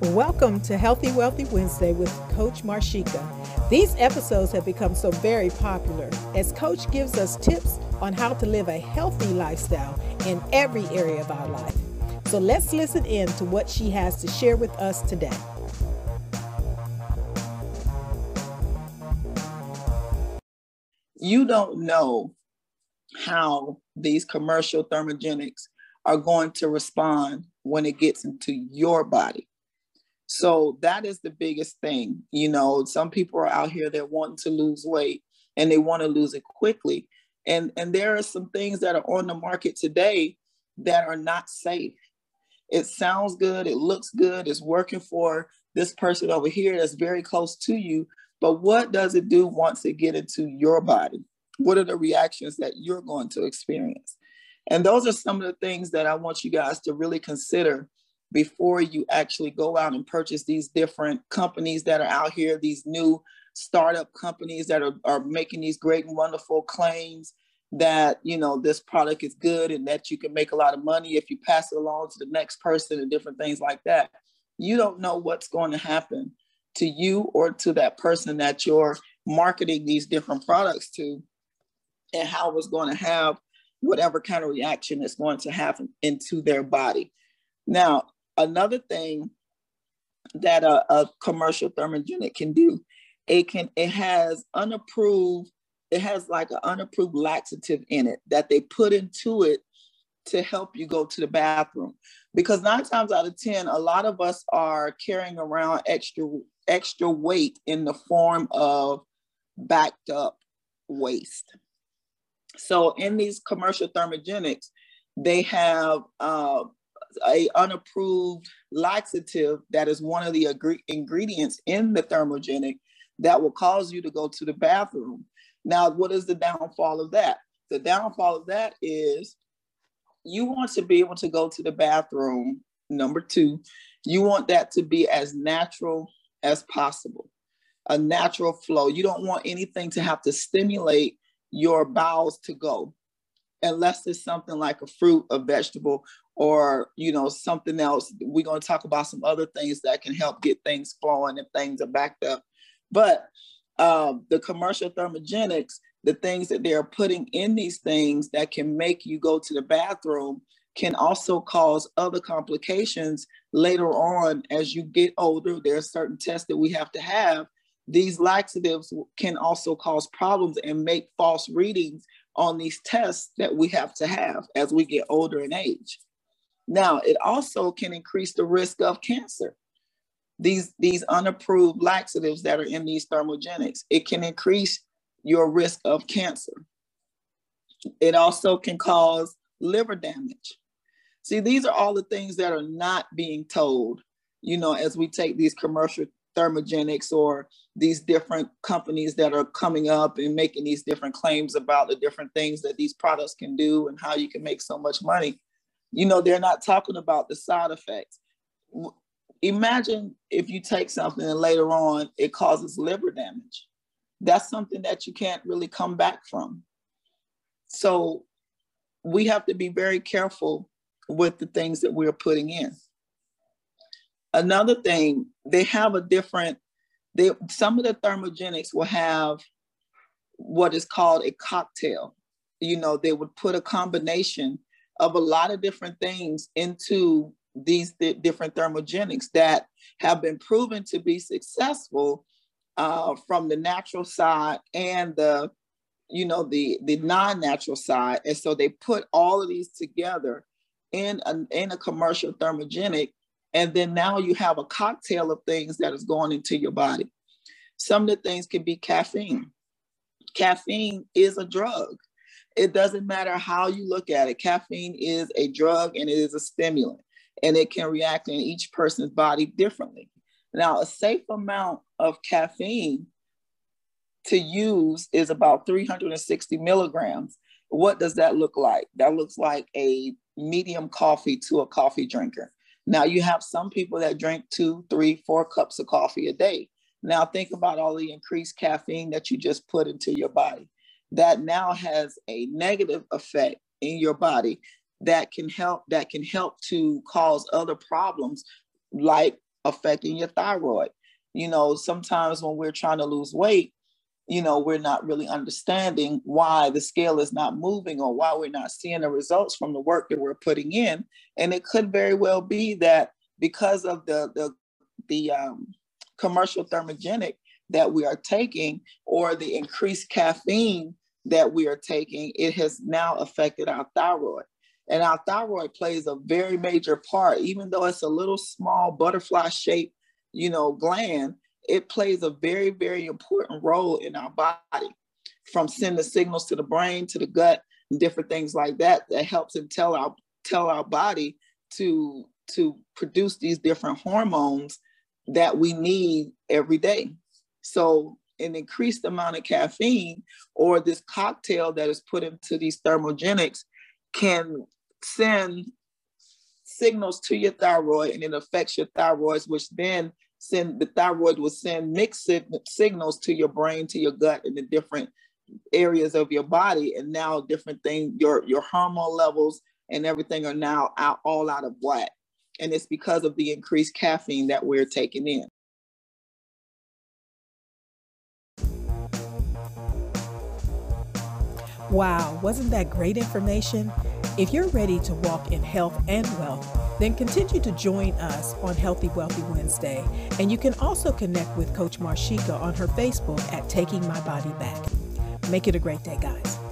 Welcome to Healthy Wealthy Wednesday with Coach Marshika. These episodes have become so very popular as Coach gives us tips on how to live a healthy lifestyle in every area of our life. So let's listen in to what she has to share with us today. You don't know how these commercial thermogenics are going to respond when it gets into your body. So that is the biggest thing. You know, some people are out here that want to lose weight and they want to lose it quickly. And and there are some things that are on the market today that are not safe. It sounds good, it looks good, it's working for this person over here that's very close to you, but what does it do once it get into your body? What are the reactions that you're going to experience? And those are some of the things that I want you guys to really consider before you actually go out and purchase these different companies that are out here, these new startup companies that are, are making these great and wonderful claims that you know this product is good and that you can make a lot of money if you pass it along to the next person and different things like that. You don't know what's going to happen to you or to that person that you're marketing these different products to and how it's going to have whatever kind of reaction it's going to have into their body. Now another thing that a, a commercial thermogenic can do, it can it has unapproved, it has like an unapproved laxative in it that they put into it to help you go to the bathroom. Because nine times out of 10, a lot of us are carrying around extra extra weight in the form of backed up waste. So in these commercial thermogenics, they have uh, a unapproved laxative that is one of the ingredients in the thermogenic that will cause you to go to the bathroom. Now, what is the downfall of that? The downfall of that is you want to be able to go to the bathroom. Number two, you want that to be as natural as possible, a natural flow. You don't want anything to have to stimulate your bowels to go unless it's something like a fruit, a vegetable, or you know something else we're going to talk about some other things that can help get things flowing if things are backed up. But um, the commercial thermogenics the things that they're putting in these things that can make you go to the bathroom can also cause other complications later on as you get older. There are certain tests that we have to have. These laxatives can also cause problems and make false readings on these tests that we have to have as we get older in age now, it also can increase the risk of cancer. These, these unapproved laxatives that are in these thermogenics, it can increase your risk of cancer. It also can cause liver damage. See, these are all the things that are not being told, you know, as we take these commercial thermogenics or these different companies that are coming up and making these different claims about the different things that these products can do and how you can make so much money you know, they're not talking about the side effects. Imagine if you take something and later on it causes liver damage. That's something that you can't really come back from. So we have to be very careful with the things that we're putting in. Another thing, they have a different, they some of the thermogenics will have what is called a cocktail. You know, they would put a combination of a lot of different things into these th- different thermogenics that have been proven to be successful uh, from the natural side and the you know the the non-natural side. And so they put all of these together in a, in a commercial thermogenic. And then now you have a cocktail of things that is going into your body. Some of the things can be caffeine. Caffeine is a drug it doesn't matter how you look at it. Caffeine is a drug and it is a stimulant, and it can react in each person's body differently. Now, a safe amount of caffeine to use is about 360 milligrams. What does that look like? That looks like a medium coffee to a coffee drinker. Now, you have some people that drink two, three, four cups of coffee a day. Now, think about all the increased caffeine that you just put into your body that now has a negative effect in your body that can help that can help to cause other problems like affecting your thyroid. You know, sometimes when we're trying to lose weight, you know, we're not really understanding why the scale is not moving or why we're not seeing the results from the work that we're putting in. And it could very well be that because of the the the um, commercial thermogenic that we are taking or the increased caffeine that we are taking, it has now affected our thyroid. And our thyroid plays a very major part, even though it's a little small butterfly shaped, you know, gland, it plays a very, very important role in our body from sending signals to the brain, to the gut, and different things like that, that helps and tell our tell our body to to produce these different hormones that we need every day. So an increased amount of caffeine or this cocktail that is put into these thermogenics can send signals to your thyroid and it affects your thyroids, which then send the thyroid will send mixed signals to your brain, to your gut, and the different areas of your body. And now different things, your your hormone levels and everything are now out all out of whack. And it's because of the increased caffeine that we're taking in. Wow, wasn't that great information? If you're ready to walk in health and wealth, then continue to join us on Healthy Wealthy Wednesday. And you can also connect with Coach Marshika on her Facebook at Taking My Body Back. Make it a great day, guys.